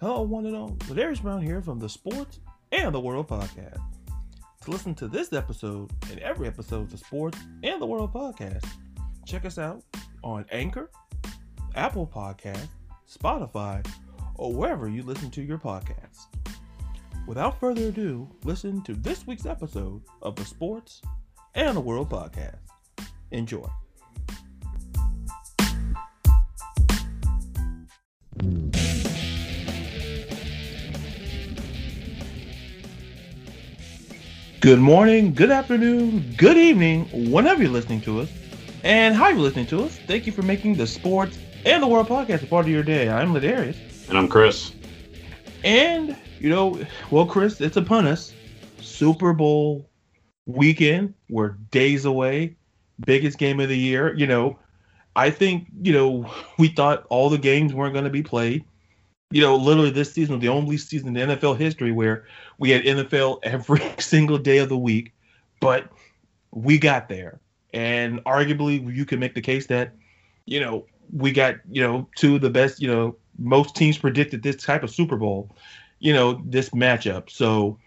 Hello, one and all. Ladarius Brown here from the Sports and the World Podcast. To listen to this episode and every episode of the Sports and the World Podcast, check us out on Anchor, Apple Podcast, Spotify, or wherever you listen to your podcasts. Without further ado, listen to this week's episode of the Sports and the World Podcast. Enjoy. Good morning, good afternoon, good evening, whenever you're listening to us, and how you're listening to us. Thank you for making the Sports and the World Podcast a part of your day. I'm Ladarius. And I'm Chris. And, you know, well, Chris, it's upon us. Super Bowl weekend. We're days away. Biggest game of the year. You know, I think, you know, we thought all the games weren't going to be played you know, literally this season was the only season in NFL history where we had NFL every single day of the week, but we got there. And arguably, you can make the case that, you know, we got, you know, two of the best, you know, most teams predicted this type of Super Bowl, you know, this matchup. So,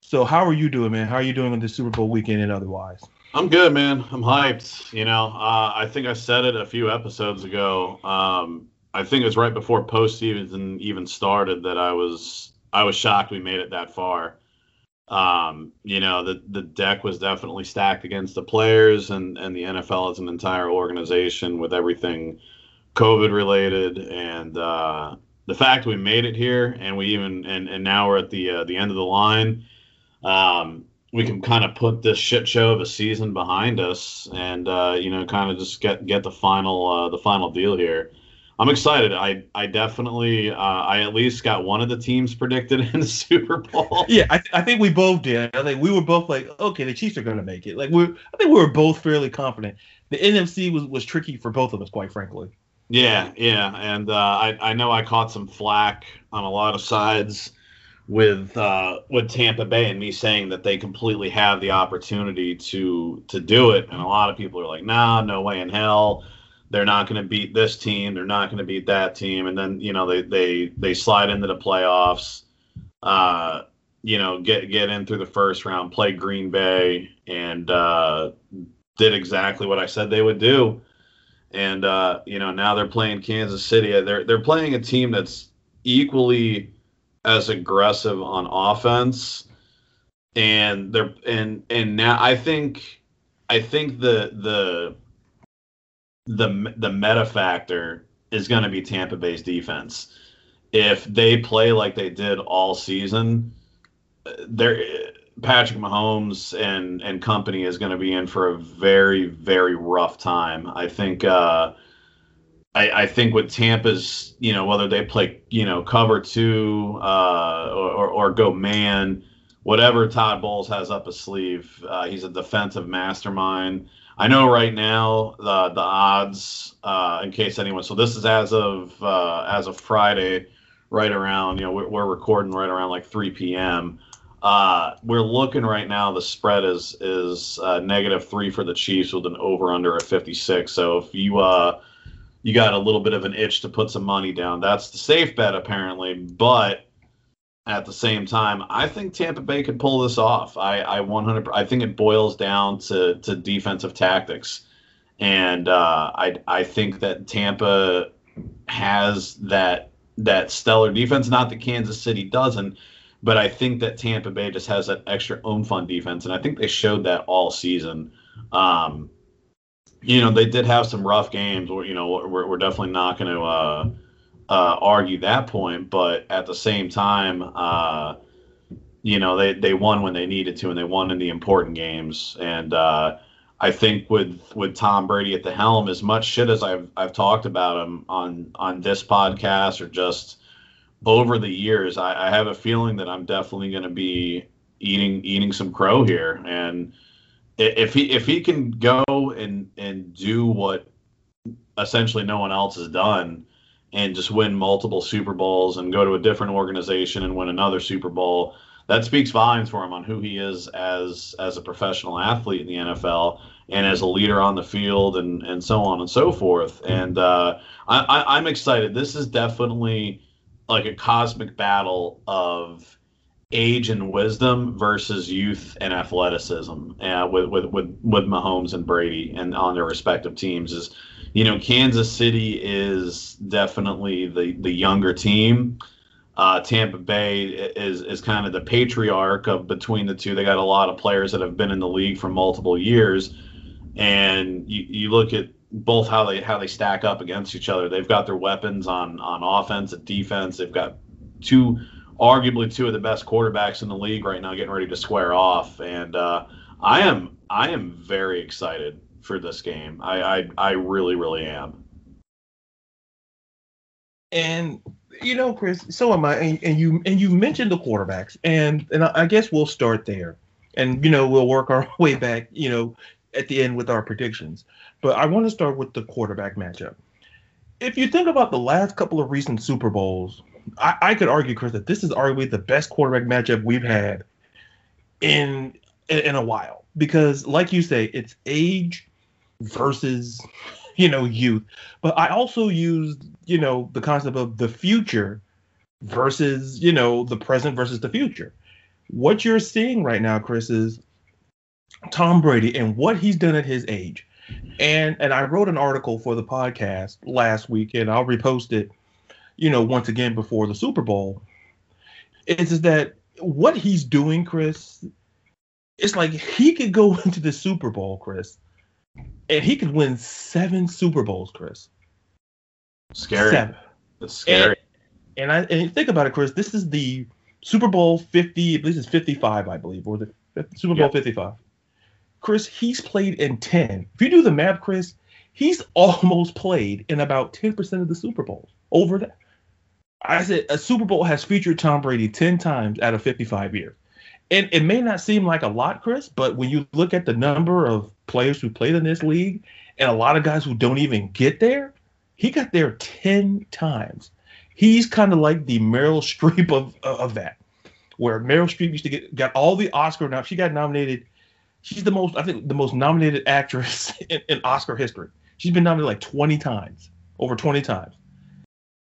so how are you doing, man? How are you doing on this Super Bowl weekend and otherwise? I'm good, man. I'm hyped. You know, uh, I think I said it a few episodes ago. Um, I think it was right before postseason even started that I was I was shocked we made it that far. Um, you know, the the deck was definitely stacked against the players and and the NFL as an entire organization with everything COVID related and uh, the fact we made it here and we even and and now we're at the uh, the end of the line. Um, we can kind of put this shit show of a season behind us and uh, you know kind of just get get the final uh, the final deal here. I'm excited. I I definitely uh, I at least got one of the teams predicted in the Super Bowl. Yeah, I, th- I think we both did. I think we were both like, okay, the Chiefs are going to make it. Like we, I think we were both fairly confident. The NFC was was tricky for both of us, quite frankly. Yeah, yeah, and uh, I I know I caught some flack on a lot of sides with uh, with Tampa Bay and me saying that they completely have the opportunity to to do it, and a lot of people are like, nah, no way in hell they're not going to beat this team, they're not going to beat that team, and then you know they they they slide into the playoffs, uh, you know get get in through the first round, play Green Bay, and uh, did exactly what I said they would do, and uh, you know now they're playing Kansas City. They're they're playing a team that's equally as aggressive on offense, and they're and and now I think I think the the the the meta factor is going to be Tampa Bay's defense. If they play like they did all season, there Patrick Mahomes and and company is going to be in for a very very rough time. I think uh, I, I think with Tampa's you know whether they play you know cover two uh, or, or, go man, whatever Todd Bowles has up his sleeve, uh, he's a defensive mastermind. I know right now the the odds, uh, in case anyone. So this is as of uh, as of Friday, right around. You know, we're, we're recording right around like 3 p.m. Uh, we're looking right now. The spread is is uh, negative three for the Chiefs with an over under of 56. So if you uh you got a little bit of an itch to put some money down, that's the safe bet apparently. But at the same time, I think Tampa Bay could pull this off. I, I 100. I think it boils down to to defensive tactics, and uh, I I think that Tampa has that that stellar defense. Not that Kansas City doesn't, but I think that Tampa Bay just has that extra oomph on defense, and I think they showed that all season. Um, you know, they did have some rough games. Where you know, we're, we're definitely not going to. Uh, uh, argue that point, but at the same time, uh, you know, they, they won when they needed to, and they won in the important games. And uh, I think with with Tom Brady at the helm, as much shit as I've I've talked about him on on this podcast or just over the years, I, I have a feeling that I'm definitely going to be eating eating some crow here. And if he if he can go and and do what essentially no one else has done and just win multiple Super Bowls and go to a different organization and win another Super Bowl. That speaks volumes for him on who he is as as a professional athlete in the NFL and as a leader on the field and and so on and so forth. And uh, I, am excited. This is definitely like a cosmic battle of age and wisdom versus youth and athleticism uh, with, with with with Mahomes and Brady and on their respective teams is you know Kansas City is definitely the the younger team. Uh, Tampa Bay is is kind of the patriarch of between the two. They got a lot of players that have been in the league for multiple years, and you, you look at both how they how they stack up against each other. They've got their weapons on on offense and defense. They've got two arguably two of the best quarterbacks in the league right now getting ready to square off and uh, I am I am very excited for this game. I I, I really really am. And you know, Chris, so am I. And, and you and you mentioned the quarterbacks, and and I guess we'll start there, and you know we'll work our way back. You know, at the end with our predictions. But I want to start with the quarterback matchup. If you think about the last couple of recent Super Bowls, I, I could argue, Chris, that this is arguably the best quarterback matchup we've had in in a while. Because, like you say, it's age versus you know youth. But I also used you know the concept of the future versus you know the present versus the future. What you're seeing right now, Chris, is Tom Brady and what he's done at his age. And and I wrote an article for the podcast last week, and I'll repost it, you know, once again before the Super Bowl. Just that what he's doing, Chris, it's like he could go into the Super Bowl, Chris, and he could win seven Super Bowls, Chris. Scary. Seven. It's scary. And, and I and think about it, Chris. This is the Super Bowl 50, at least it's 55, I believe, or the Super Bowl 55. Chris, he's played in 10. If you do the math, Chris, he's almost played in about 10% of the Super Bowls. Over that. I said a Super Bowl has featured Tom Brady 10 times out of 55 years. And it may not seem like a lot, Chris, but when you look at the number of players who played in this league and a lot of guys who don't even get there, he got there 10 times. He's kind of like the Meryl Streep of, of that, where Meryl Streep used to get got all the Oscar now. She got nominated she's the most I think the most nominated actress in, in, Oscar history. She's been nominated like 20 times, over 20 times.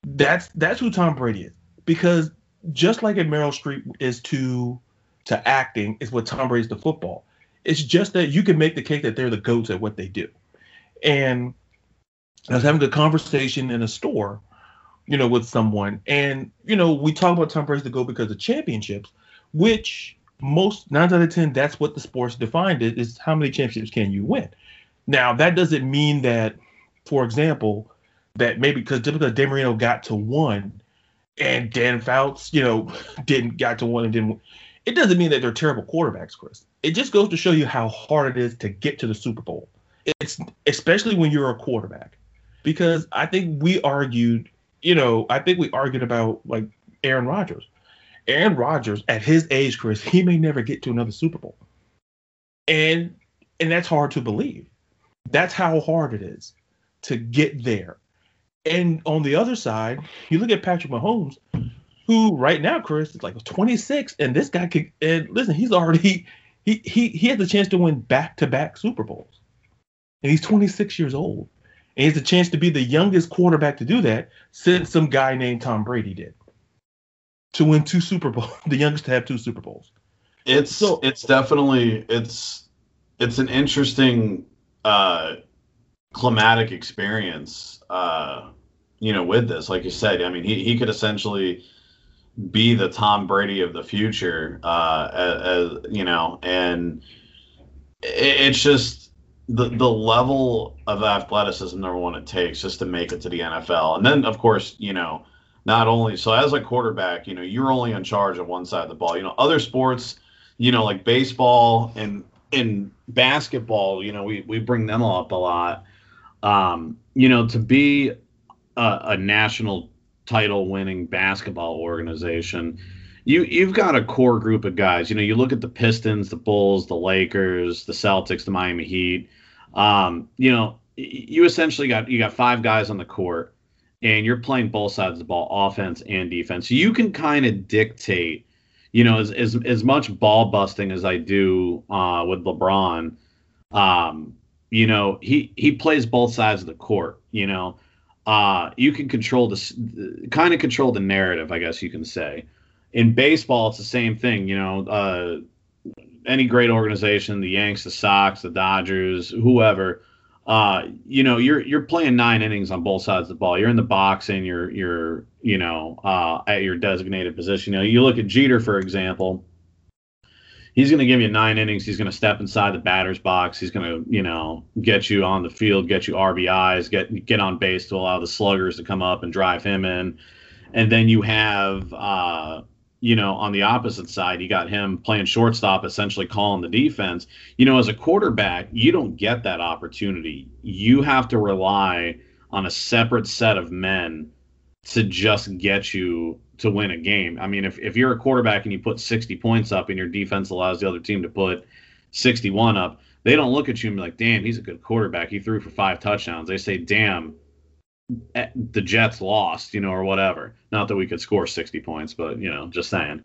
That's that's who Tom Brady is because just like a Meryl Streep is to to acting is what Tom Brady's to football. It's just that you can make the case that they're the goats at what they do. And I was having a conversation in a store, you know, with someone, and you know, we talk about Tom Brady's the go because of championships, which most nine out of ten, that's what the sports defined it is how many championships can you win. Now that doesn't mean that, for example, that maybe because typically Dan Marino got to one and Dan Fouts, you know, didn't got to one and didn't. It doesn't mean that they're terrible quarterbacks, Chris. It just goes to show you how hard it is to get to the Super Bowl. It's especially when you're a quarterback, because I think we argued, you know, I think we argued about like Aaron Rodgers. Aaron Rodgers, at his age, Chris, he may never get to another Super Bowl. And and that's hard to believe. That's how hard it is to get there. And on the other side, you look at Patrick Mahomes, who right now, Chris, is like 26, and this guy could and listen, he's already he he he has a chance to win back-to-back Super Bowls. And he's 26 years old. And he has a chance to be the youngest quarterback to do that since some guy named Tom Brady did to win two Super Bowls, the youngest to have two Super Bowls. It's so it's definitely it's it's an interesting uh climatic experience uh you know with this like you said i mean he, he could essentially be the tom brady of the future uh as, as you know and it, it's just the the level of athleticism number one it takes just to make it to the nfl and then of course you know not only so as a quarterback, you know, you're only in charge of one side of the ball. You know, other sports, you know, like baseball and in basketball, you know, we we bring them up a lot. Um, you know, to be a, a national title winning basketball organization, you you've got a core group of guys. You know, you look at the Pistons, the Bulls, the Lakers, the Celtics, the Miami Heat. Um, you know, you essentially got you got five guys on the court and you're playing both sides of the ball, offense and defense. You can kind of dictate, you know, as, as as much ball busting as I do uh, with LeBron. Um, you know, he he plays both sides of the court. You know, uh, you can control the kind of control the narrative, I guess you can say. In baseball, it's the same thing. You know, uh, any great organization, the Yanks, the Sox, the Dodgers, whoever, uh, you know, you're you're playing nine innings on both sides of the ball. You're in the box and you're you're you know uh, at your designated position. You know, you look at Jeter for example. He's going to give you nine innings. He's going to step inside the batter's box. He's going to, you know, get you on the field, get you RBIs, get get on base to allow the sluggers to come up and drive him in. And then you have, uh, you know, on the opposite side, you got him playing shortstop, essentially calling the defense. You know, as a quarterback, you don't get that opportunity. You have to rely on a separate set of men to just get you to win a game. I mean, if, if you're a quarterback and you put 60 points up and your defense allows the other team to put 61 up, they don't look at you and be like, damn, he's a good quarterback. He threw for five touchdowns. They say, damn, Eh, the Jets lost, you know, or whatever. Not that we could score 60 points, but you know, just saying.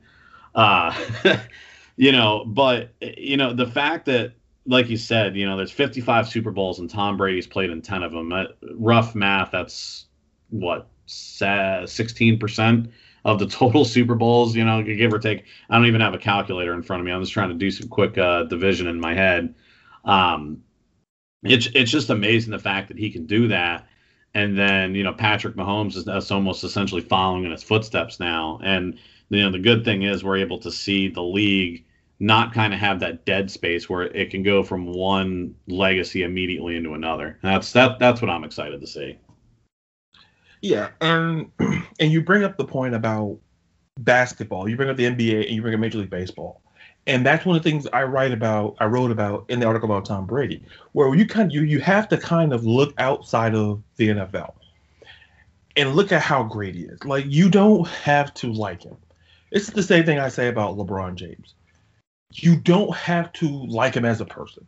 Uh, you know, but you know, the fact that like you said, you know, there's 55 Super Bowls and Tom Brady's played in 10 of them. Uh, rough math, that's what 16% of the total Super Bowls, you know, give or take. I don't even have a calculator in front of me. I'm just trying to do some quick uh, division in my head. Um, it's it's just amazing the fact that he can do that and then you know Patrick Mahomes is almost essentially following in his footsteps now. And you know the good thing is we're able to see the league not kind of have that dead space where it can go from one legacy immediately into another. That's that that's what I'm excited to see. Yeah, and and you bring up the point about basketball. You bring up the NBA and you bring up Major League Baseball. And that's one of the things I write about, I wrote about in the article about Tom Brady, where you kind of, you you have to kind of look outside of the NFL and look at how great he is. Like you don't have to like him. It's the same thing I say about LeBron James. You don't have to like him as a person.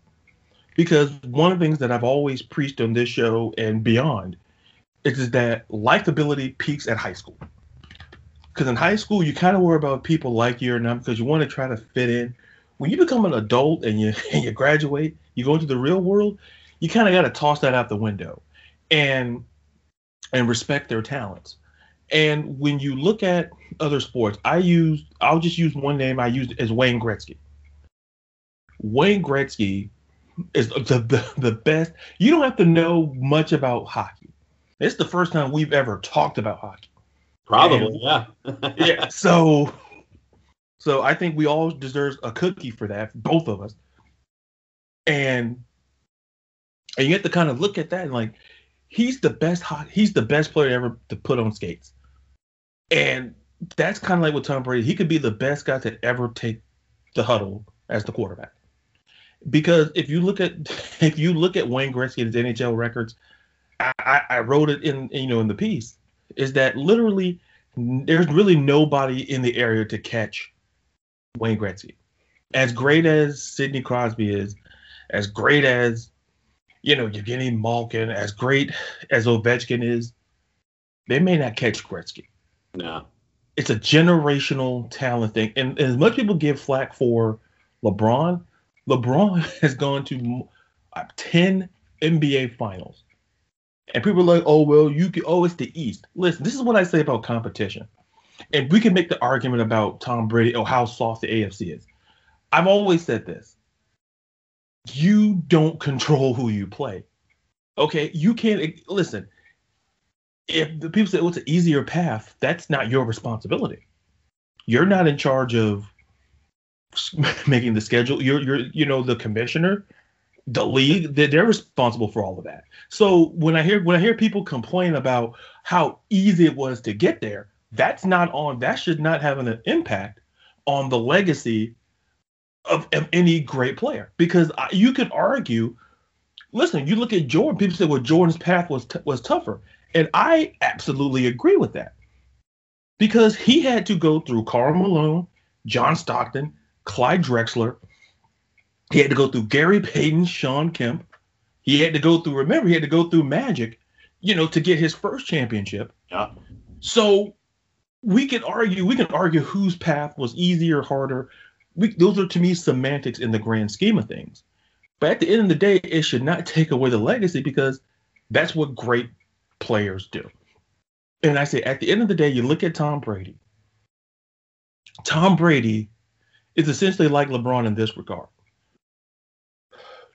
Because one of the things that I've always preached on this show and beyond is that likability peaks at high school because in high school you kind of worry about people like you or not because you want to try to fit in. When you become an adult and you and you graduate, you go into the real world, you kind of got to toss that out the window, and and respect their talents. And when you look at other sports, I use I'll just use one name I used as Wayne Gretzky. Wayne Gretzky is the, the the best. You don't have to know much about hockey. It's the first time we've ever talked about hockey. Probably, and, yeah. yeah. So, so I think we all deserve a cookie for that, both of us. And and you have to kind of look at that and like, he's the best. He's the best player ever to put on skates. And that's kind of like with Tom Brady. He could be the best guy to ever take the huddle as the quarterback. Because if you look at if you look at Wayne Gretzky and his NHL records, I, I wrote it in you know in the piece is that literally there's really nobody in the area to catch Wayne Gretzky. As great as Sidney Crosby is, as great as you know Evgeny Malkin, as great as Ovechkin is, they may not catch Gretzky. No. It's a generational talent thing. And, and as much people give flack for LeBron, LeBron has gone to uh, 10 NBA finals. And people are like, oh well, you can oh it's the East. Listen, this is what I say about competition. And we can make the argument about Tom Brady or how soft the AFC is. I've always said this. You don't control who you play. Okay, you can't listen. If the people say, "Oh, it's an easier path," that's not your responsibility. You're not in charge of making the schedule. You're, you're, you know, the commissioner the league they're responsible for all of that. So when i hear when i hear people complain about how easy it was to get there that's not on that should not have an impact on the legacy of, of any great player. Because you could argue listen you look at jordan people say well jordan's path was t- was tougher. And i absolutely agree with that. Because he had to go through karl malone john stockton clyde drexler he had to go through Gary Payton, Shawn Kemp. He had to go through, remember, he had to go through Magic, you know, to get his first championship. Yeah. So we can argue, we can argue whose path was easier, harder. We, those are to me semantics in the grand scheme of things. But at the end of the day, it should not take away the legacy because that's what great players do. And I say, at the end of the day, you look at Tom Brady. Tom Brady is essentially like LeBron in this regard.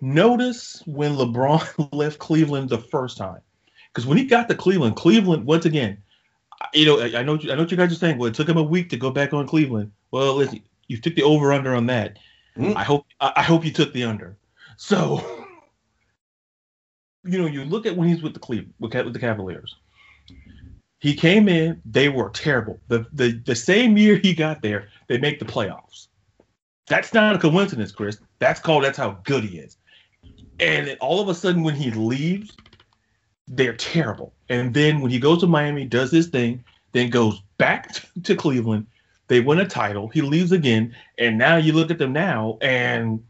Notice when LeBron left Cleveland the first time, because when he got to Cleveland, Cleveland once again, you know, I know, I know what you guys are saying. Well, it took him a week to go back on Cleveland. Well, listen, you took the over under on that. Mm. I hope, I hope you took the under. So, you know, you look at when he's with the Cleveland, with the Cavaliers. He came in, they were terrible. The, the the same year he got there, they make the playoffs. That's not a coincidence, Chris. That's called that's how good he is. And all of a sudden, when he leaves, they're terrible. And then when he goes to Miami, does his thing, then goes back to Cleveland. They win a title. He leaves again, and now you look at them now, and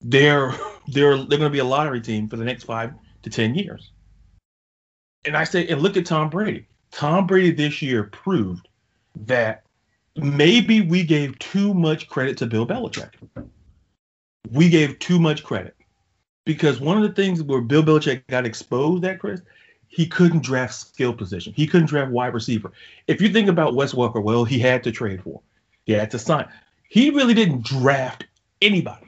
they're they're they're going to be a lottery team for the next five to ten years. And I say, and look at Tom Brady. Tom Brady this year proved that maybe we gave too much credit to Bill Belichick. We gave too much credit because one of the things where Bill Belichick got exposed at Chris, he couldn't draft skill position. He couldn't draft wide receiver. If you think about Wes Welker, well, he had to trade for. He had to sign. He really didn't draft anybody.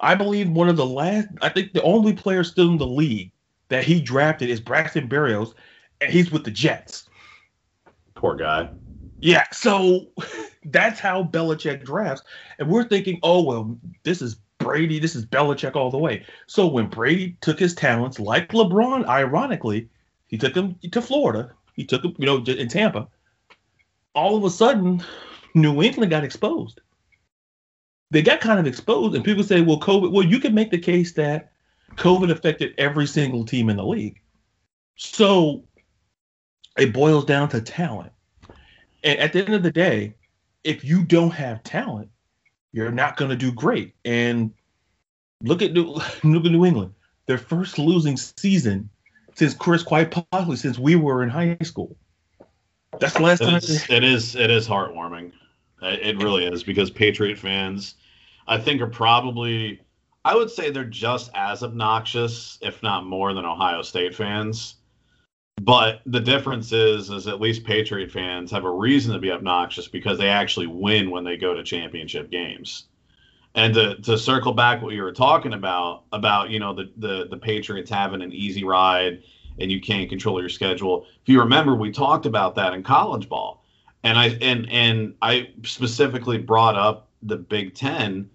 I believe one of the last, I think the only player still in the league that he drafted is Braxton Berrios, and he's with the Jets. Poor guy. Yeah, so that's how Belichick drafts. And we're thinking, oh, well, this is Brady, this is Belichick all the way. So when Brady took his talents, like LeBron, ironically, he took him to Florida. He took him, you know, in Tampa. All of a sudden, New England got exposed. They got kind of exposed, and people say, well, COVID, well, you can make the case that COVID affected every single team in the league. So it boils down to talent. And at the end of the day, if you don't have talent, you're not going to do great. And look at New, look at New England, their first losing season since Chris, quite possibly since we were in high school. That's the last it time. Is, it is. It is heartwarming. Uh, it really is because Patriot fans, I think, are probably. I would say they're just as obnoxious, if not more, than Ohio State fans. But the difference is, is at least Patriot fans have a reason to be obnoxious because they actually win when they go to championship games. And to, to circle back what you were talking about, about you know the, the the Patriots having an easy ride and you can't control your schedule. If you remember, we talked about that in college ball, and I and and I specifically brought up the Big Ten,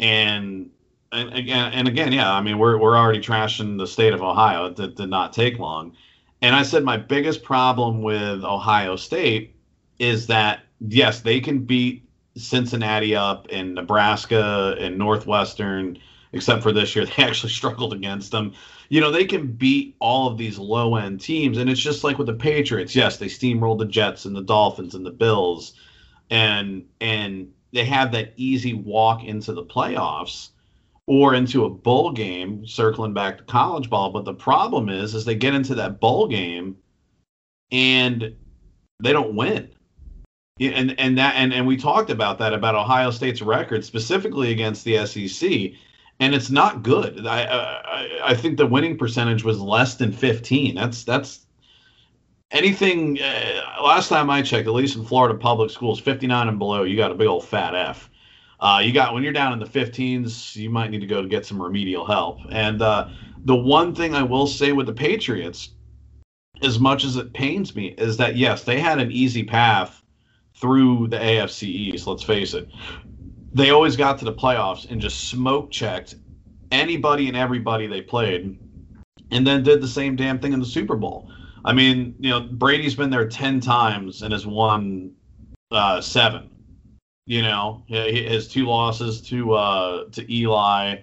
and and again and again, yeah, I mean we're we're already trashing the state of Ohio. It did, did not take long and I said my biggest problem with Ohio State is that yes, they can beat Cincinnati up and Nebraska and Northwestern, except for this year they actually struggled against them. You know, they can beat all of these low end teams, and it's just like with the Patriots. Yes, they steamrolled the Jets and the Dolphins and the Bills, and and they have that easy walk into the playoffs or into a bowl game, circling back to college ball. But the problem is, is they get into that bowl game and they don't win. And and that and, and we talked about that about Ohio State's record specifically against the SEC, and it's not good. I I, I think the winning percentage was less than 15. That's that's anything. Uh, last time I checked, at least in Florida public schools, 59 and below, you got a big old fat F. Uh, you got when you're down in the 15s, you might need to go to get some remedial help. And uh, the one thing I will say with the Patriots, as much as it pains me, is that yes, they had an easy path through the AFC East. Let's face it, they always got to the playoffs and just smoke checked anybody and everybody they played, and then did the same damn thing in the Super Bowl. I mean, you know, Brady's been there ten times and has won uh, seven. You know, his two losses to uh, to Eli,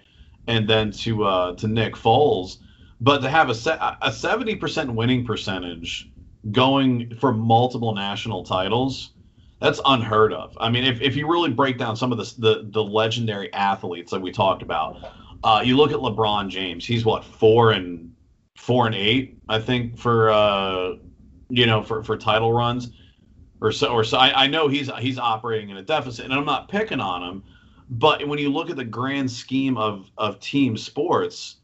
and then to uh, to Nick Foles. But to have a a seventy percent winning percentage going for multiple national titles, that's unheard of. I mean, if, if you really break down some of the the, the legendary athletes that we talked about, uh, you look at LeBron James. He's what four and four and eight, I think, for uh, you know for for title runs or so or so. I, I know he's he's operating in a deficit, and I'm not picking on him, but when you look at the grand scheme of of team sports,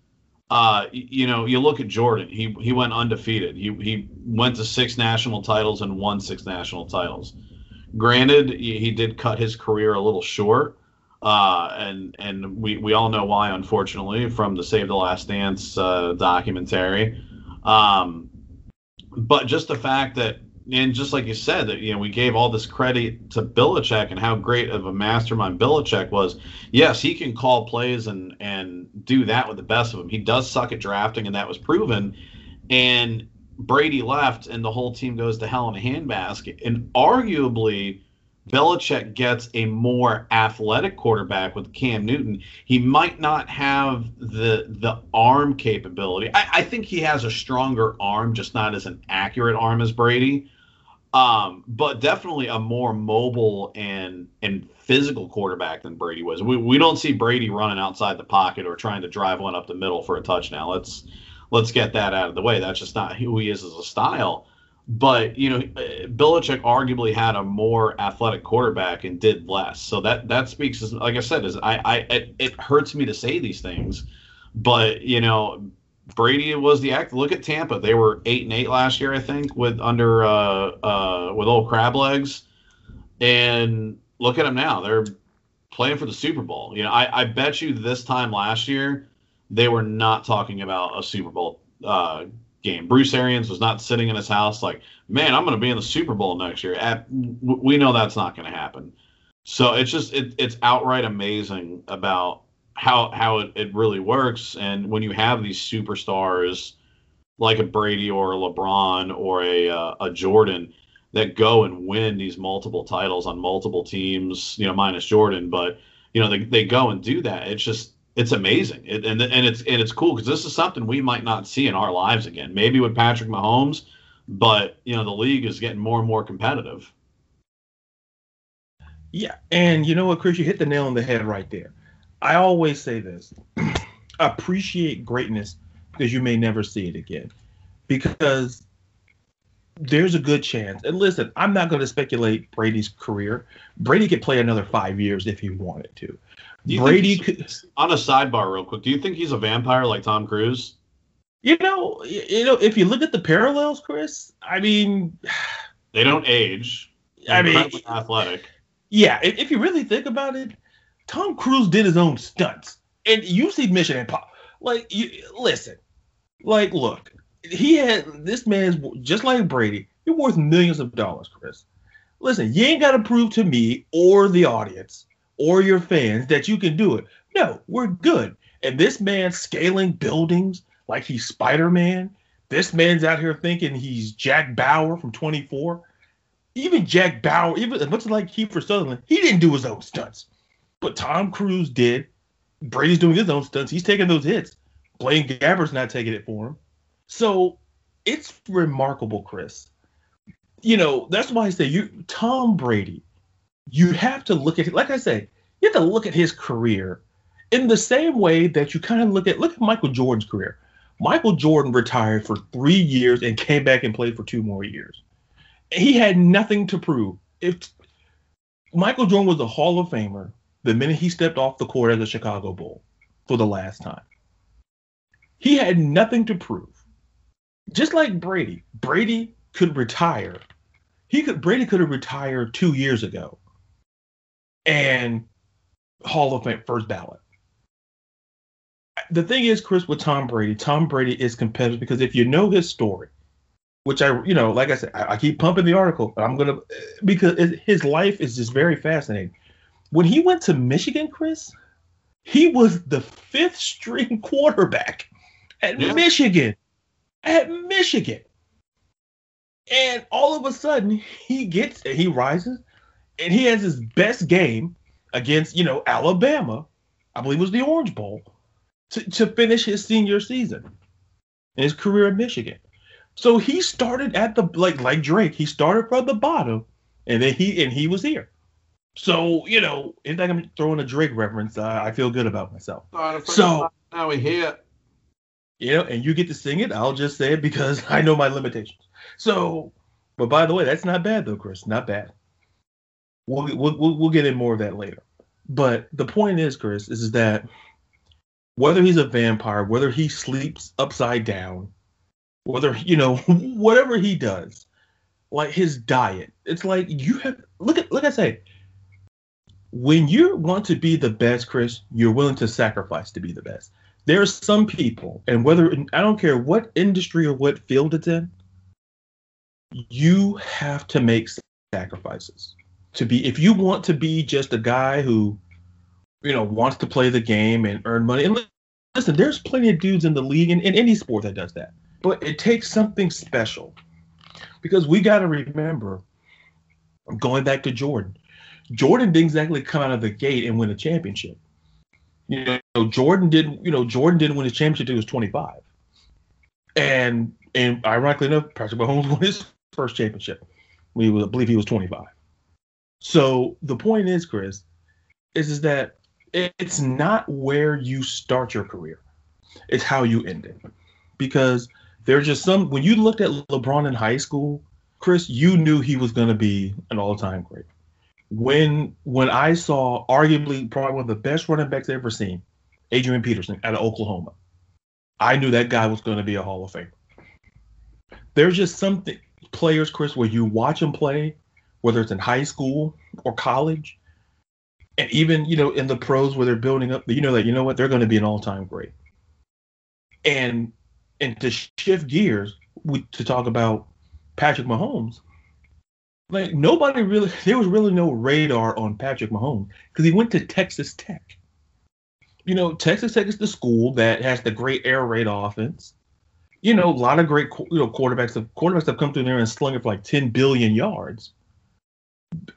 uh, you know, you look at Jordan. He he went undefeated. He he went to six national titles and won six national titles. Granted, he did cut his career a little short, uh, and and we we all know why, unfortunately, from the Save the Last Dance uh, documentary. Um, but just the fact that and just like you said, that you know we gave all this credit to Belichick and how great of a mastermind Belichick was. Yes, he can call plays and and do that with the best of them. He does suck at drafting, and that was proven. And Brady left, and the whole team goes to hell in a handbasket. And arguably, Belichick gets a more athletic quarterback with Cam Newton. He might not have the the arm capability. I, I think he has a stronger arm, just not as an accurate arm as Brady. Um, but definitely a more mobile and and physical quarterback than Brady was. We, we don't see Brady running outside the pocket or trying to drive one up the middle for a touchdown. Let's let's get that out of the way. That's just not who he is as a style. But you know, Belichick arguably had a more athletic quarterback and did less. So that that speaks, like I said, is I I it, it hurts me to say these things, but you know, Brady was the act. Look at Tampa; they were eight and eight last year, I think, with under uh, uh, with old crab legs, and look at them now; they're playing for the Super Bowl. You know, I, I bet you this time last year they were not talking about a Super Bowl uh, game. Bruce Arians was not sitting in his house like, man, I'm going to be in the Super Bowl next year. At, we know that's not going to happen. So it's just it, it's outright amazing about how how it, it really works. And when you have these superstars like a Brady or a LeBron or a uh, a Jordan that go and win these multiple titles on multiple teams, you know, minus Jordan, but you know they, they go and do that. It's just it's amazing, it, and and it's and it's cool because this is something we might not see in our lives again. Maybe with Patrick Mahomes, but you know the league is getting more and more competitive. Yeah, and you know what, Chris, you hit the nail on the head right there. I always say this appreciate greatness because you may never see it again. Because there's a good chance. And listen, I'm not going to speculate Brady's career. Brady could play another five years if he wanted to. Brady could. On a sidebar, real quick, do you think he's a vampire like Tom Cruise? You know, you know, if you look at the parallels, Chris, I mean, they don't age. I mean, athletic. Yeah, if, if you really think about it, Tom Cruise did his own stunts, and you see Mission Impossible. Like, you, listen, like, look, he had this man's just like Brady. You're worth millions of dollars, Chris. Listen, you ain't got to prove to me or the audience or your fans that you can do it. No, we're good. And this man's scaling buildings like he's Spider Man. This man's out here thinking he's Jack Bauer from 24. Even Jack Bauer, even much like Kiefer Sutherland, he didn't do his own stunts. But Tom Cruise did. Brady's doing his own stunts. He's taking those hits. Blaine Gabbert's not taking it for him. So it's remarkable, Chris. You know, that's why I say you Tom Brady, you have to look at like I say, you have to look at his career in the same way that you kind of look at look at Michael Jordan's career. Michael Jordan retired for three years and came back and played for two more years. He had nothing to prove. If Michael Jordan was a Hall of Famer, the minute he stepped off the court as a Chicago Bull for the last time. He had nothing to prove. Just like Brady, Brady could retire. He could Brady could have retired two years ago. And Hall of Fame first ballot. The thing is, Chris, with Tom Brady, Tom Brady is competitive because if you know his story, which I, you know, like I said, I, I keep pumping the article, but I'm gonna because it, his life is just very fascinating when he went to Michigan, Chris, he was the fifth string quarterback at yeah. Michigan. At Michigan. And all of a sudden, he gets he rises and he has his best game against, you know, Alabama. I believe it was the Orange Bowl to, to finish his senior season in his career at Michigan. So he started at the like like Drake, he started from the bottom and then he and he was here. So you know, anytime I'm throwing a Drake reference, uh, I feel good about myself. so now we hear. You know, and you get to sing it. I'll just say it because I know my limitations. So, but by the way, that's not bad though, Chris. Not bad. We'll we'll we'll, get in more of that later. But the point is, Chris, is, that whether he's a vampire, whether he sleeps upside down, whether you know whatever he does, like his diet. It's like you have look at look I say. When you want to be the best, Chris, you're willing to sacrifice to be the best. There are some people, and whether I don't care what industry or what field it's in, you have to make sacrifices to be if you want to be just a guy who you know wants to play the game and earn money and listen there's plenty of dudes in the league and in any sport that does that but it takes something special because we got to remember going back to jordan jordan didn't exactly come out of the gate and win a championship you know jordan didn't you know jordan didn't win a championship until he was 25 and and ironically enough patrick mahomes won his first championship we I believe he was 25. So the point is, Chris, is, is that it's not where you start your career, it's how you end it. Because there's just some when you looked at LeBron in high school, Chris, you knew he was going to be an all-time great. When when I saw arguably probably one of the best running backs I've ever seen, Adrian Peterson out of Oklahoma, I knew that guy was going to be a Hall of Famer. There's just something players, Chris, where you watch them play, whether it's in high school or college, and even you know in the pros where they're building up, you know that you know what they're going to be an all-time great. And and to shift gears we, to talk about Patrick Mahomes, like nobody really there was really no radar on Patrick Mahomes because he went to Texas Tech. You know, Texas Tech is the school that has the great air raid offense you know, a lot of great you know quarterbacks have quarterbacks have come through there and slung it for like 10 billion yards.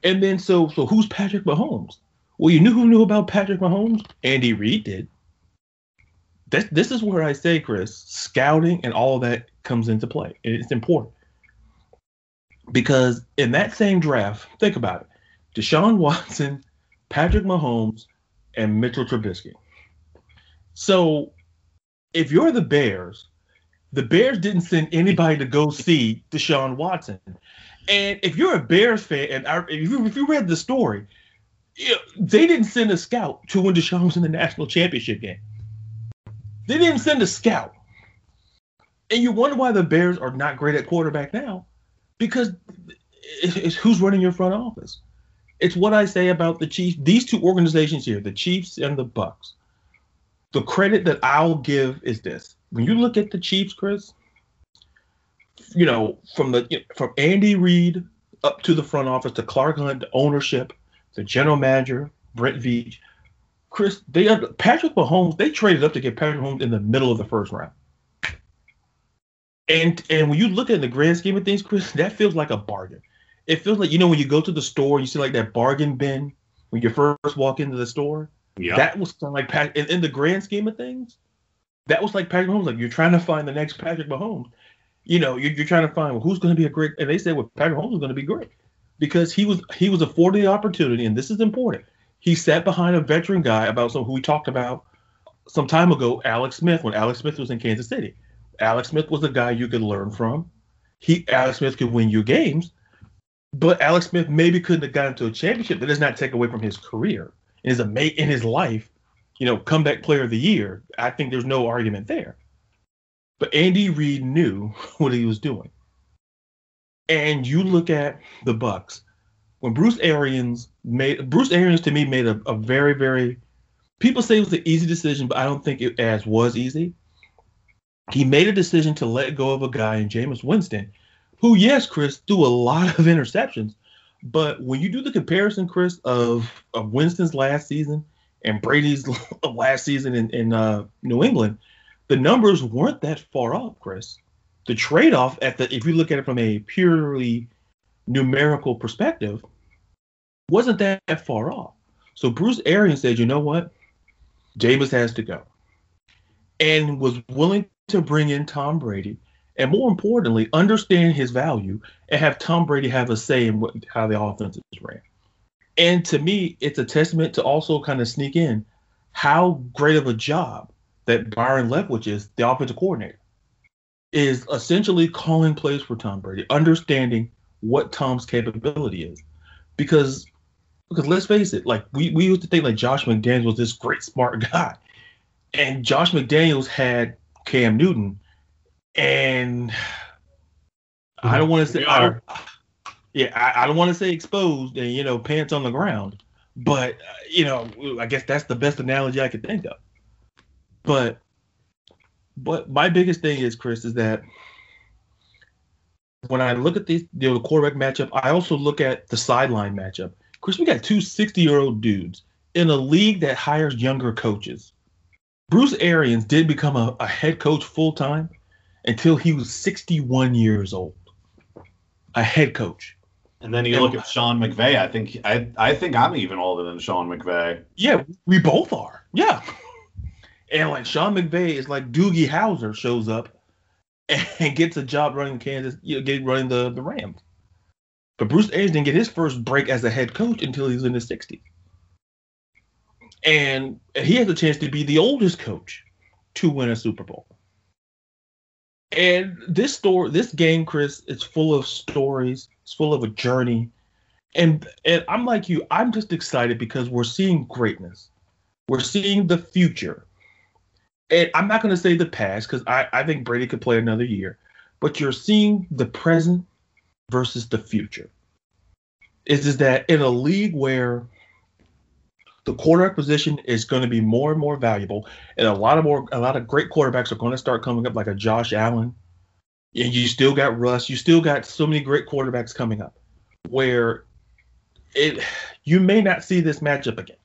And then so so who's Patrick Mahomes? Well, you knew who knew about Patrick Mahomes? Andy Reid did. This this is where I say, Chris, scouting and all that comes into play. It's important. Because in that same draft, think about it. Deshaun Watson, Patrick Mahomes, and Mitchell Trubisky. So if you're the Bears, the Bears didn't send anybody to go see Deshaun Watson. And if you're a Bears fan, and I, if, you, if you read the story, you know, they didn't send a scout to when Deshaun in the national championship game. They didn't send a scout. And you wonder why the Bears are not great at quarterback now, because it's, it's who's running your front office. It's what I say about the Chiefs. These two organizations here, the Chiefs and the Bucs. The credit that I'll give is this: when you look at the Chiefs, Chris, you know, from the from Andy Reid up to the front office to Clark Hunt, the ownership, the general manager, Brett Veach, Chris, they had Patrick Mahomes, they traded up to get Patrick Mahomes in the middle of the first round. And and when you look at the grand scheme of things, Chris, that feels like a bargain. It feels like you know when you go to the store, you see like that bargain bin when you first walk into the store. Yeah. That was kind of like Pat in, in the grand scheme of things that was like Patrick Mahomes. Like you're trying to find the next Patrick Mahomes. You know, you're, you're trying to find well, who's going to be a great. And they said, well, Patrick Holmes is going to be great because he was he was afforded the opportunity, and this is important. He sat behind a veteran guy about some who we talked about some time ago, Alex Smith, when Alex Smith was in Kansas City. Alex Smith was a guy you could learn from. He Alex Smith could win you games, but Alex Smith maybe couldn't have gotten to a championship. That does not take away from his career in his mate in his life you know, comeback player of the year. I think there's no argument there. But Andy Reid knew what he was doing. And you look at the Bucs. When Bruce Arians made Bruce Arians to me made a, a very, very people say it was an easy decision, but I don't think it as was easy. He made a decision to let go of a guy in Jameis Winston, who, yes, Chris, threw a lot of interceptions. But when you do the comparison, Chris, of, of Winston's last season and Brady's last season in, in uh, New England, the numbers weren't that far off, Chris. The trade off at the if you look at it from a purely numerical perspective, wasn't that far off. So Bruce Arians said, you know what? Jameis has to go. And was willing to bring in Tom Brady and more importantly, understand his value and have Tom Brady have a say in what, how the offense is ran. And to me, it's a testament to also kind of sneak in how great of a job that Byron Leftwich is, the offensive coordinator, is essentially calling plays for Tom Brady, understanding what Tom's capability is. Because because let's face it, like we, we used to think like Josh McDaniels was this great smart guy. and Josh McDaniels had Cam Newton, and I don't want to say, I don't, yeah, I, I don't want to say exposed and you know pants on the ground, but uh, you know I guess that's the best analogy I could think of. But but my biggest thing is Chris is that when I look at these you know, the quarterback matchup, I also look at the sideline matchup. Chris, we got two 60 year old dudes in a league that hires younger coaches. Bruce Arians did become a, a head coach full time until he was 61 years old. A head coach. And then you and, look at Sean McVay. I think I I think I'm even older than Sean McVay. Yeah, we both are. Yeah. And like Sean McVay is like Doogie Howser shows up and gets a job running Kansas, you know, getting running the, the Rams. But Bruce Arians didn't get his first break as a head coach until he was in his 60s. And he has a chance to be the oldest coach to win a Super Bowl. And this story, this game, Chris, it's full of stories. It's full of a journey. And and I'm like you, I'm just excited because we're seeing greatness. We're seeing the future and I'm not going to say the past because I, I think Brady could play another year, but you're seeing the present versus the future. Is is that in a league where the quarterback position is going to be more and more valuable, and a lot of more a lot of great quarterbacks are going to start coming up, like a Josh Allen. And you still got Russ. You still got so many great quarterbacks coming up, where it you may not see this matchup again.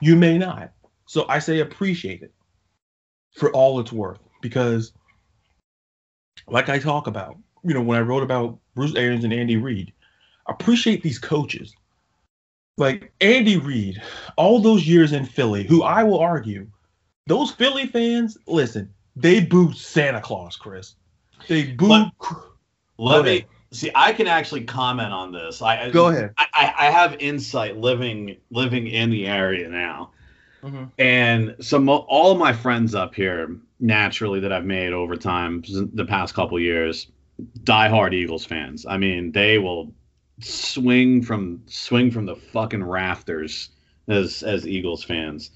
You may not. So I say appreciate it for all it's worth because like I talk about, you know, when I wrote about Bruce Arians and Andy Reid, I appreciate these coaches. Like Andy Reid, all those years in Philly, who I will argue, those Philly fans, listen, they booed Santa Claus, Chris. They booed. Let, let me see. I can actually comment on this. I go ahead. I, I have insight living living in the area now. Mm-hmm. And some all my friends up here, naturally, that I've made over time, the past couple years, diehard Eagles fans. I mean, they will swing from swing from the fucking rafters as as Eagles fans.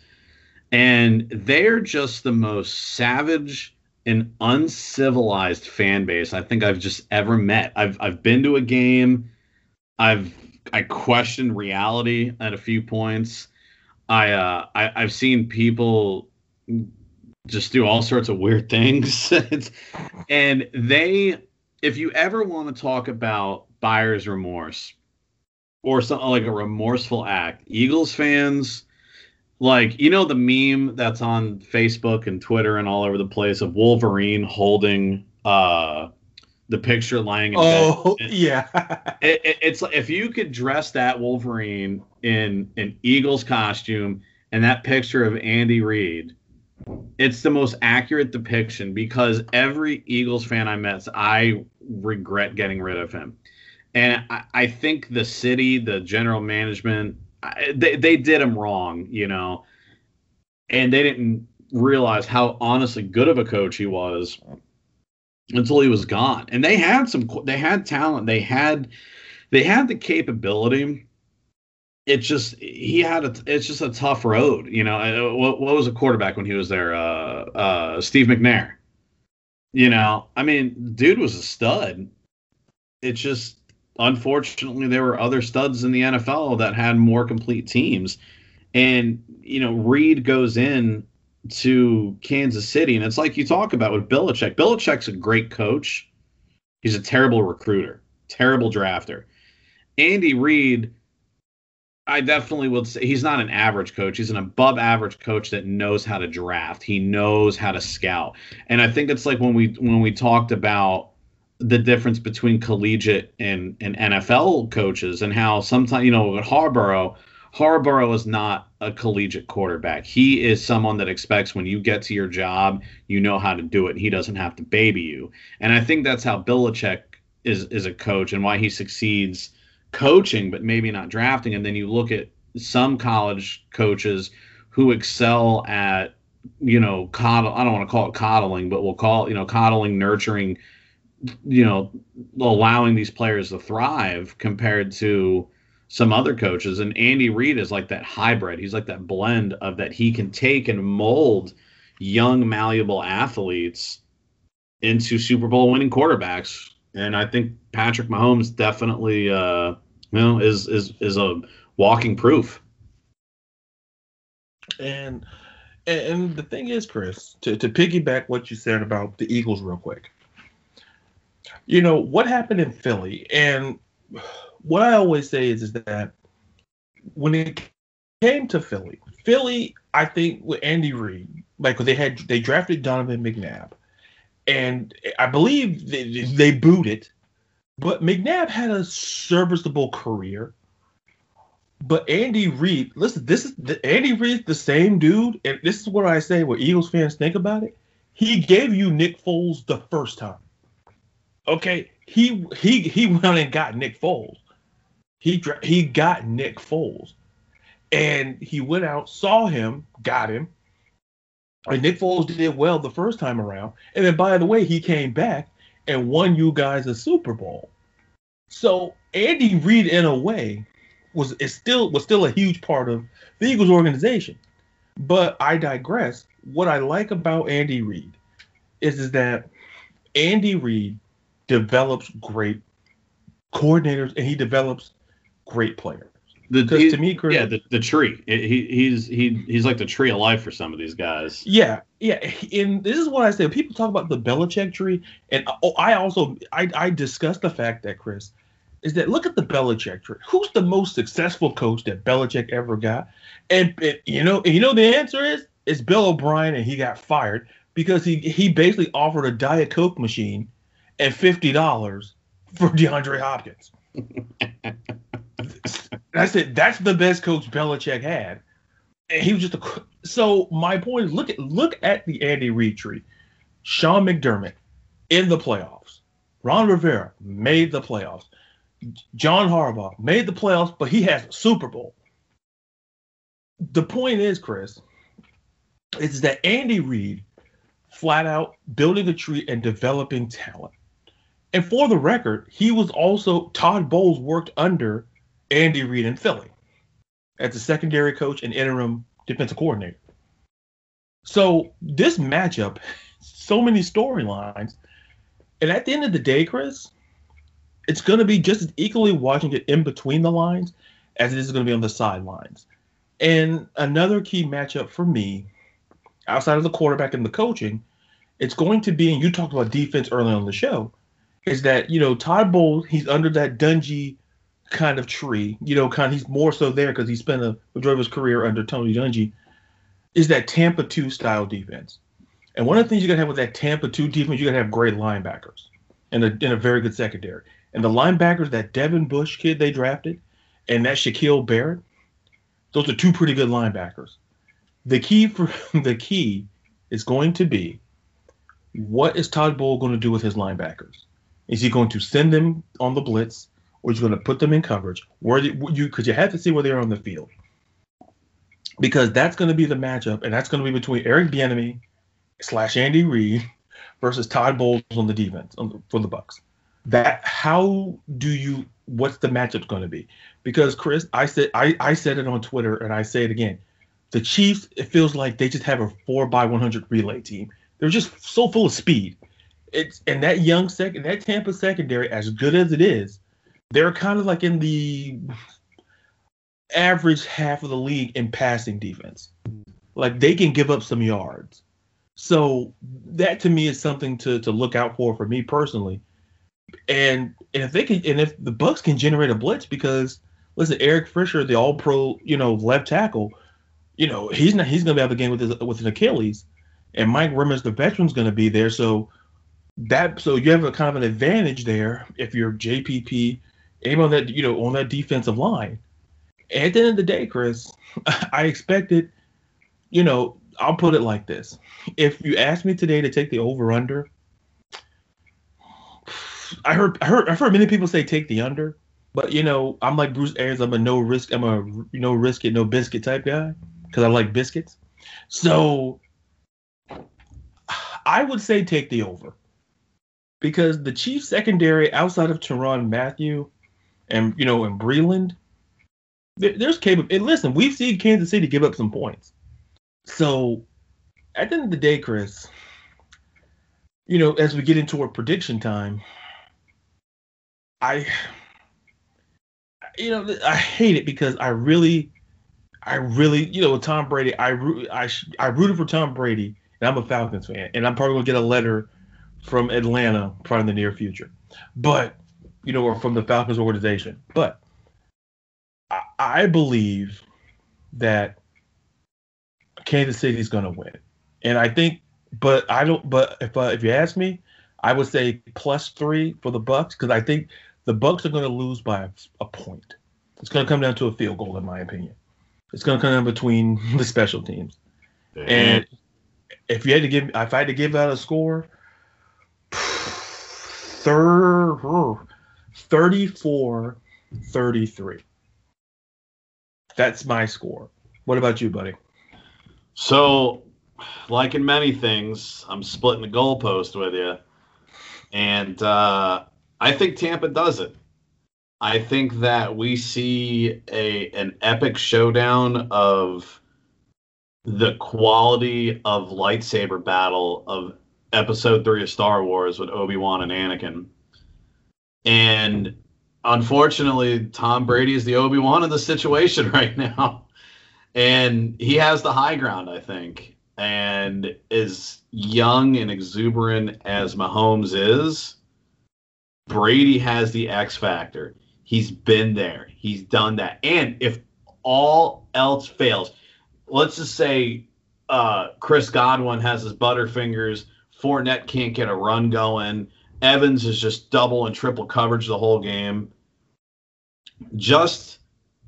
And they're just the most savage and uncivilized fan base I think I've just ever met. I've I've been to a game. I've I questioned reality at a few points. I uh I, I've seen people just do all sorts of weird things. and they if you ever want to talk about buyer's remorse or something like a remorseful act, Eagles fans like you know the meme that's on Facebook and Twitter and all over the place of Wolverine holding uh the picture lying in oh, bed. yeah. it, it, it's like if you could dress that Wolverine in an Eagles costume and that picture of Andy Reid, it's the most accurate depiction because every Eagles fan I met, I regret getting rid of him. And I, I think the city, the general management, they, they did him wrong, you know, and they didn't realize how honestly good of a coach he was until he was gone. And they had some they had talent. They had they had the capability. It's just he had a it's just a tough road, you know. Uh, what, what was a quarterback when he was there? Uh, uh, Steve McNair. You know, I mean, dude was a stud. It's just unfortunately there were other studs in the NFL that had more complete teams. And you know, Reid goes in to Kansas City, and it's like you talk about with Belichick. Belichick's a great coach. He's a terrible recruiter, terrible drafter. Andy Reid, I definitely would say he's not an average coach. He's an above average coach that knows how to draft. He knows how to scout. And I think it's like when we when we talked about the difference between collegiate and, and NFL coaches and how sometimes, you know, with Harbaugh, Harbaugh is not a collegiate quarterback. He is someone that expects when you get to your job, you know how to do it. He doesn't have to baby you. And I think that's how Belichick is is a coach and why he succeeds coaching, but maybe not drafting. And then you look at some college coaches who excel at, you know, coddle. I don't want to call it coddling, but we'll call it, you know, coddling, nurturing, you know, allowing these players to thrive compared to some other coaches. And Andy Reid is like that hybrid. He's like that blend of that he can take and mold young, malleable athletes into Super Bowl winning quarterbacks. And I think Patrick Mahomes definitely, uh, you know, is is is a walking proof. And and the thing is, Chris, to, to piggyback what you said about the Eagles real quick. You know, what happened in Philly, and what I always say is, is that when it came to Philly, Philly, I think with Andy Reid, like they had they drafted Donovan McNabb, and I believe they, they booted, but McNabb had a serviceable career. But Andy Reid, listen, this is the, Andy Reid's the same dude, and this is what I say. What Eagles fans think about it? He gave you Nick Foles the first time. Okay, he he he went and got Nick Foles. He he got Nick Foles, and he went out, saw him, got him, and Nick Foles did well the first time around. And then by the way, he came back and won you guys a Super Bowl. So Andy Reid, in a way, was is still was still a huge part of the Eagles organization. But I digress. What I like about Andy Reid is, is that Andy Reid develops great coordinators and he develops great players. Because to me, Chris, yeah, the, the tree. He he's he he's like the tree of life for some of these guys. Yeah, yeah. And this is what I say. People talk about the Belichick tree, and oh, I also I I discuss the fact that Chris is that look at the Belichick tree. Who's the most successful coach that Belichick ever got? And, and you know, and you know the answer is it's Bill O'Brien, and he got fired because he he basically offered a Diet Coke machine and fifty dollars for DeAndre Hopkins. I said that's the best coach Belichick had, and he was just a. So my point is, look at look at the Andy Reid tree. Sean McDermott in the playoffs. Ron Rivera made the playoffs. John Harbaugh made the playoffs, but he has a Super Bowl. The point is, Chris, is that Andy Reid flat out building a tree and developing talent. And for the record, he was also Todd Bowles worked under Andy Reid in Philly as a secondary coach and interim defensive coordinator. So this matchup, so many storylines, and at the end of the day, Chris, it's going to be just as equally watching it in between the lines as it is going to be on the sidelines. And another key matchup for me, outside of the quarterback and the coaching, it's going to be, and you talked about defense early on the show, is that, you know, Todd Bowles, he's under that Dungy kind of tree, you know, kind of, he's more so there because he spent a majority of his career under Tony Dungy, is that Tampa 2 style defense. And one of the things you got to have with that Tampa 2 defense, you got to have great linebackers and a, and a very good secondary. And the linebackers, that Devin Bush kid they drafted and that Shaquille Barrett, those are two pretty good linebackers. The key for the key is going to be what is Todd Bowl going to do with his linebackers? Is he going to send them on the blitz? He's going to put them in coverage. Where you because you have to see where they are on the field, because that's going to be the matchup, and that's going to be between Eric Bieniemy slash Andy Reid versus Todd Bowles on the defense on the, for the Bucs. That how do you? What's the matchup going to be? Because Chris, I said I, I said it on Twitter, and I say it again. The Chiefs, it feels like they just have a four by one hundred relay team. They're just so full of speed. It's and that young second, that Tampa secondary, as good as it is, they're kind of like in the average half of the league in passing defense. Like they can give up some yards. So that to me is something to to look out for for me personally. And and if they can and if the Bucs can generate a blitz because listen, Eric Fisher, the all pro, you know, left tackle, you know, he's not he's gonna be out of the game with his with an Achilles. And Mike Remmers, the veteran's gonna be there. So that so you have a kind of an advantage there if you're JPP aim on that, you know, on that defensive line. At the end of the day, Chris, I expected, you know, I'll put it like this. If you asked me today to take the over under, I heard I heard I've heard many people say take the under, but you know, I'm like Bruce Arians, I'm a no risk, I'm a no risk it, no biscuit type guy because I like biscuits. So I would say take the over. Because the Chiefs secondary outside of Tyrann Mathieu and you know, and Breeland, there, there's capable. And listen, we've seen Kansas City give up some points. So at the end of the day, Chris, you know, as we get into our prediction time, I, you know, I hate it because I really, I really, you know, with Tom Brady, I I I rooted for Tom Brady, and I'm a Falcons fan, and I'm probably gonna get a letter from Atlanta probably in the near future, but you know, or from the Falcons organization, but I, I believe that Kansas City is gonna win, and I think, but I don't, but if uh, if you ask me, I would say plus three for the Bucs because I think the Bucs are going to lose by a, a point. It's going to come down to a field goal, in my opinion. It's going to come down between the special teams. Damn. And if you had to give, if I had to give out a score, third, 34 33. That's my score. What about you, buddy? So, like in many things, I'm splitting the goalpost with you. And uh, I think Tampa does it. I think that we see a an epic showdown of the quality of lightsaber battle of episode 3 of Star Wars with Obi-Wan and Anakin. And unfortunately, Tom Brady is the Obi-Wan of the situation right now. And he has the high ground, I think. And as young and exuberant as Mahomes is, Brady has the X factor. He's been there. He's done that. And if all else fails, let's just say uh, Chris Godwin has his butterfingers. Fournette can't get a run going. Evans is just double and triple coverage the whole game. Just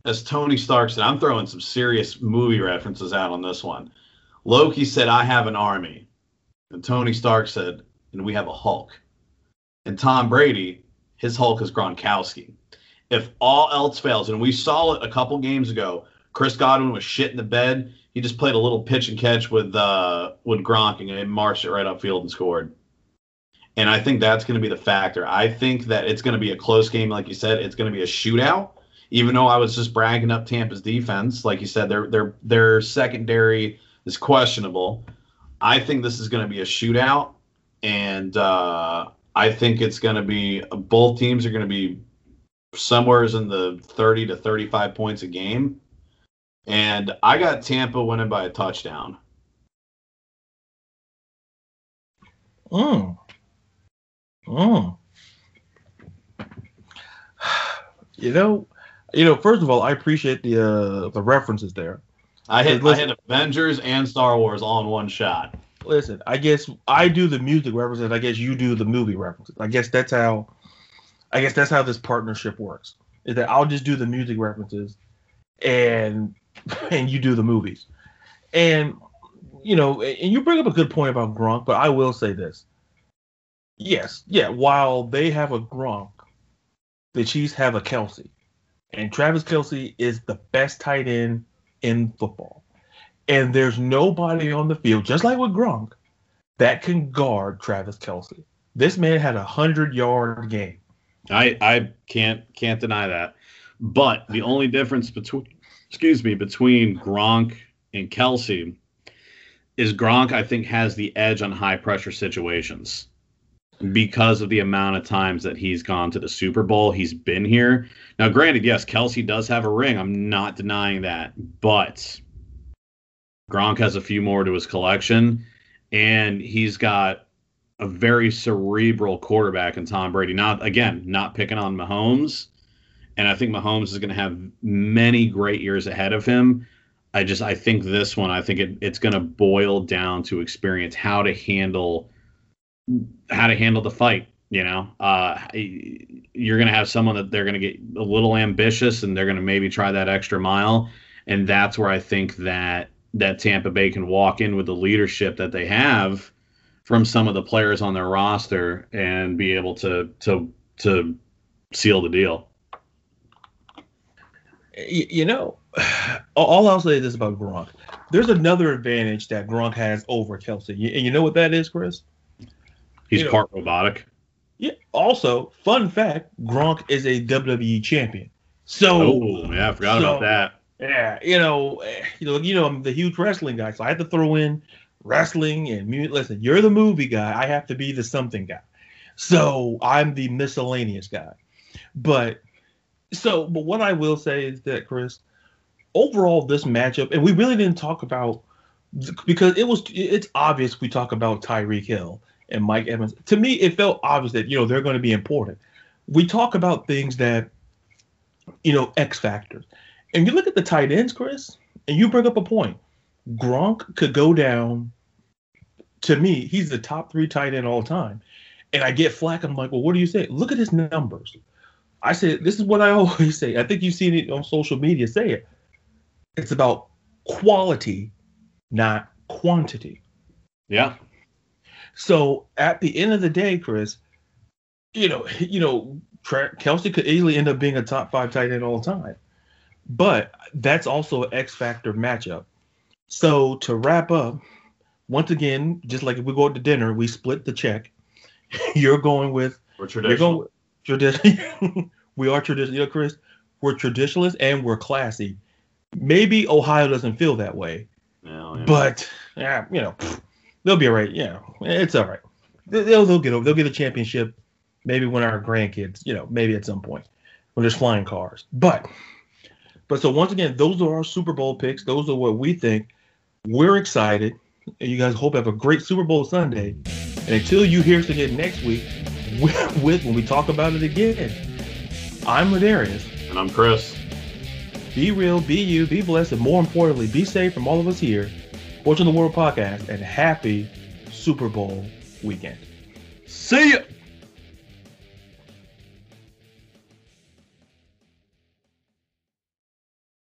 as Tony Stark said, I'm throwing some serious movie references out on this one. Loki said, I have an army. And Tony Stark said, and we have a Hulk. And Tom Brady, his Hulk is Gronkowski. If all else fails, and we saw it a couple games ago, Chris Godwin was shit in the bed. He just played a little pitch and catch with uh, with Gronk and marched it right upfield and scored. And I think that's going to be the factor. I think that it's going to be a close game, like you said. It's going to be a shootout. Even though I was just bragging up Tampa's defense, like you said, their their their secondary is questionable. I think this is going to be a shootout, and uh, I think it's going to be both teams are going to be somewhere in the 30 to 35 points a game. And I got Tampa winning by a touchdown. Mm. Mm. You know, you know. First of all, I appreciate the uh, the references there. I hit, listen, I hit Avengers and Star Wars all in one shot. Listen, I guess I do the music references. I guess you do the movie references. I guess that's how. I guess that's how this partnership works. Is that I'll just do the music references, and and you do the movies, and you know, and you bring up a good point about Gronk, but I will say this. Yes, yeah. While they have a Gronk, the Chiefs have a Kelce, and Travis Kelce is the best tight end in football. And there's nobody on the field, just like with Gronk, that can guard Travis Kelce. This man had a hundred yard game. I I can't can't deny that. But the only difference between excuse me between Gronk and Kelce is Gronk I think has the edge on high pressure situations because of the amount of times that he's gone to the Super Bowl. He's been here. Now, granted, yes, Kelce does have a ring. I'm not denying that. But Gronk has a few more to his collection, and he's got a very cerebral quarterback in Tom Brady. Not again, not picking on Mahomes, and I think Mahomes is going to have many great years ahead of him. I just I think this one I think it, it's going to boil down to experience how to handle how to handle the fight. You know, uh, you're going to have someone that they're going to get a little ambitious and they're going to maybe try that extra mile, and that's where I think that that Tampa Bay can walk in with the leadership that they have from some of the players on their roster and be able to to to seal the deal. You know, all I'll say is this about Gronk. There's another advantage that Gronk has over Kelce, and you know what that is, Chris? He's you part know, robotic. Yeah. Also, fun fact: Gronk is a WWE champion. So. Oh yeah, I forgot so, about that. Yeah, you know, eh, you know, you know, I'm the huge wrestling guy, so I had to throw in wrestling and. Listen, you're the movie guy. I have to be the something guy. So I'm the miscellaneous guy. But so, but what I will say is that Chris, overall, this matchup, and we really didn't talk about because it was it's obvious we talk about Tyreek Hill and Mike Evans. To me, it felt obvious that you know they're going to be important. We talk about things that you know X factors, and you look at the tight ends, Chris, and you bring up a point. Gronk could go down. To me, he's the top three tight end all time, and I get flack. I'm like, well, what do you say? Look at his numbers. I said, this is what I always say. I think you've seen it on social media. Say it. It's about quality, not quantity. Yeah. So at the end of the day, Chris, you know, you know, Kelce could easily end up being a top five tight end all time, but that's also an X factor matchup. So to wrap up, once again, just like if we go out to dinner, we split the check. you're going with we're traditional. You're going, we are traditional, you know, Chris. We're traditionalists and we're classy. Maybe Ohio doesn't feel that way, yeah. but yeah, you know, they'll be all right. Yeah, it's all right. They'll they'll get over. They'll get a championship. Maybe when our grandkids, you know, maybe at some point when there's flying cars. But but so once again, those are our Super Bowl picks. Those are what we think. We're excited. You guys hope have a great Super Bowl Sunday. And until you hear us again next week, with, with when we talk about it again, I'm Ladarius. And I'm Chris. Be real, be you, be blessed, and more importantly, be safe from all of us here. Fortune the World podcast, and happy Super Bowl weekend. See ya.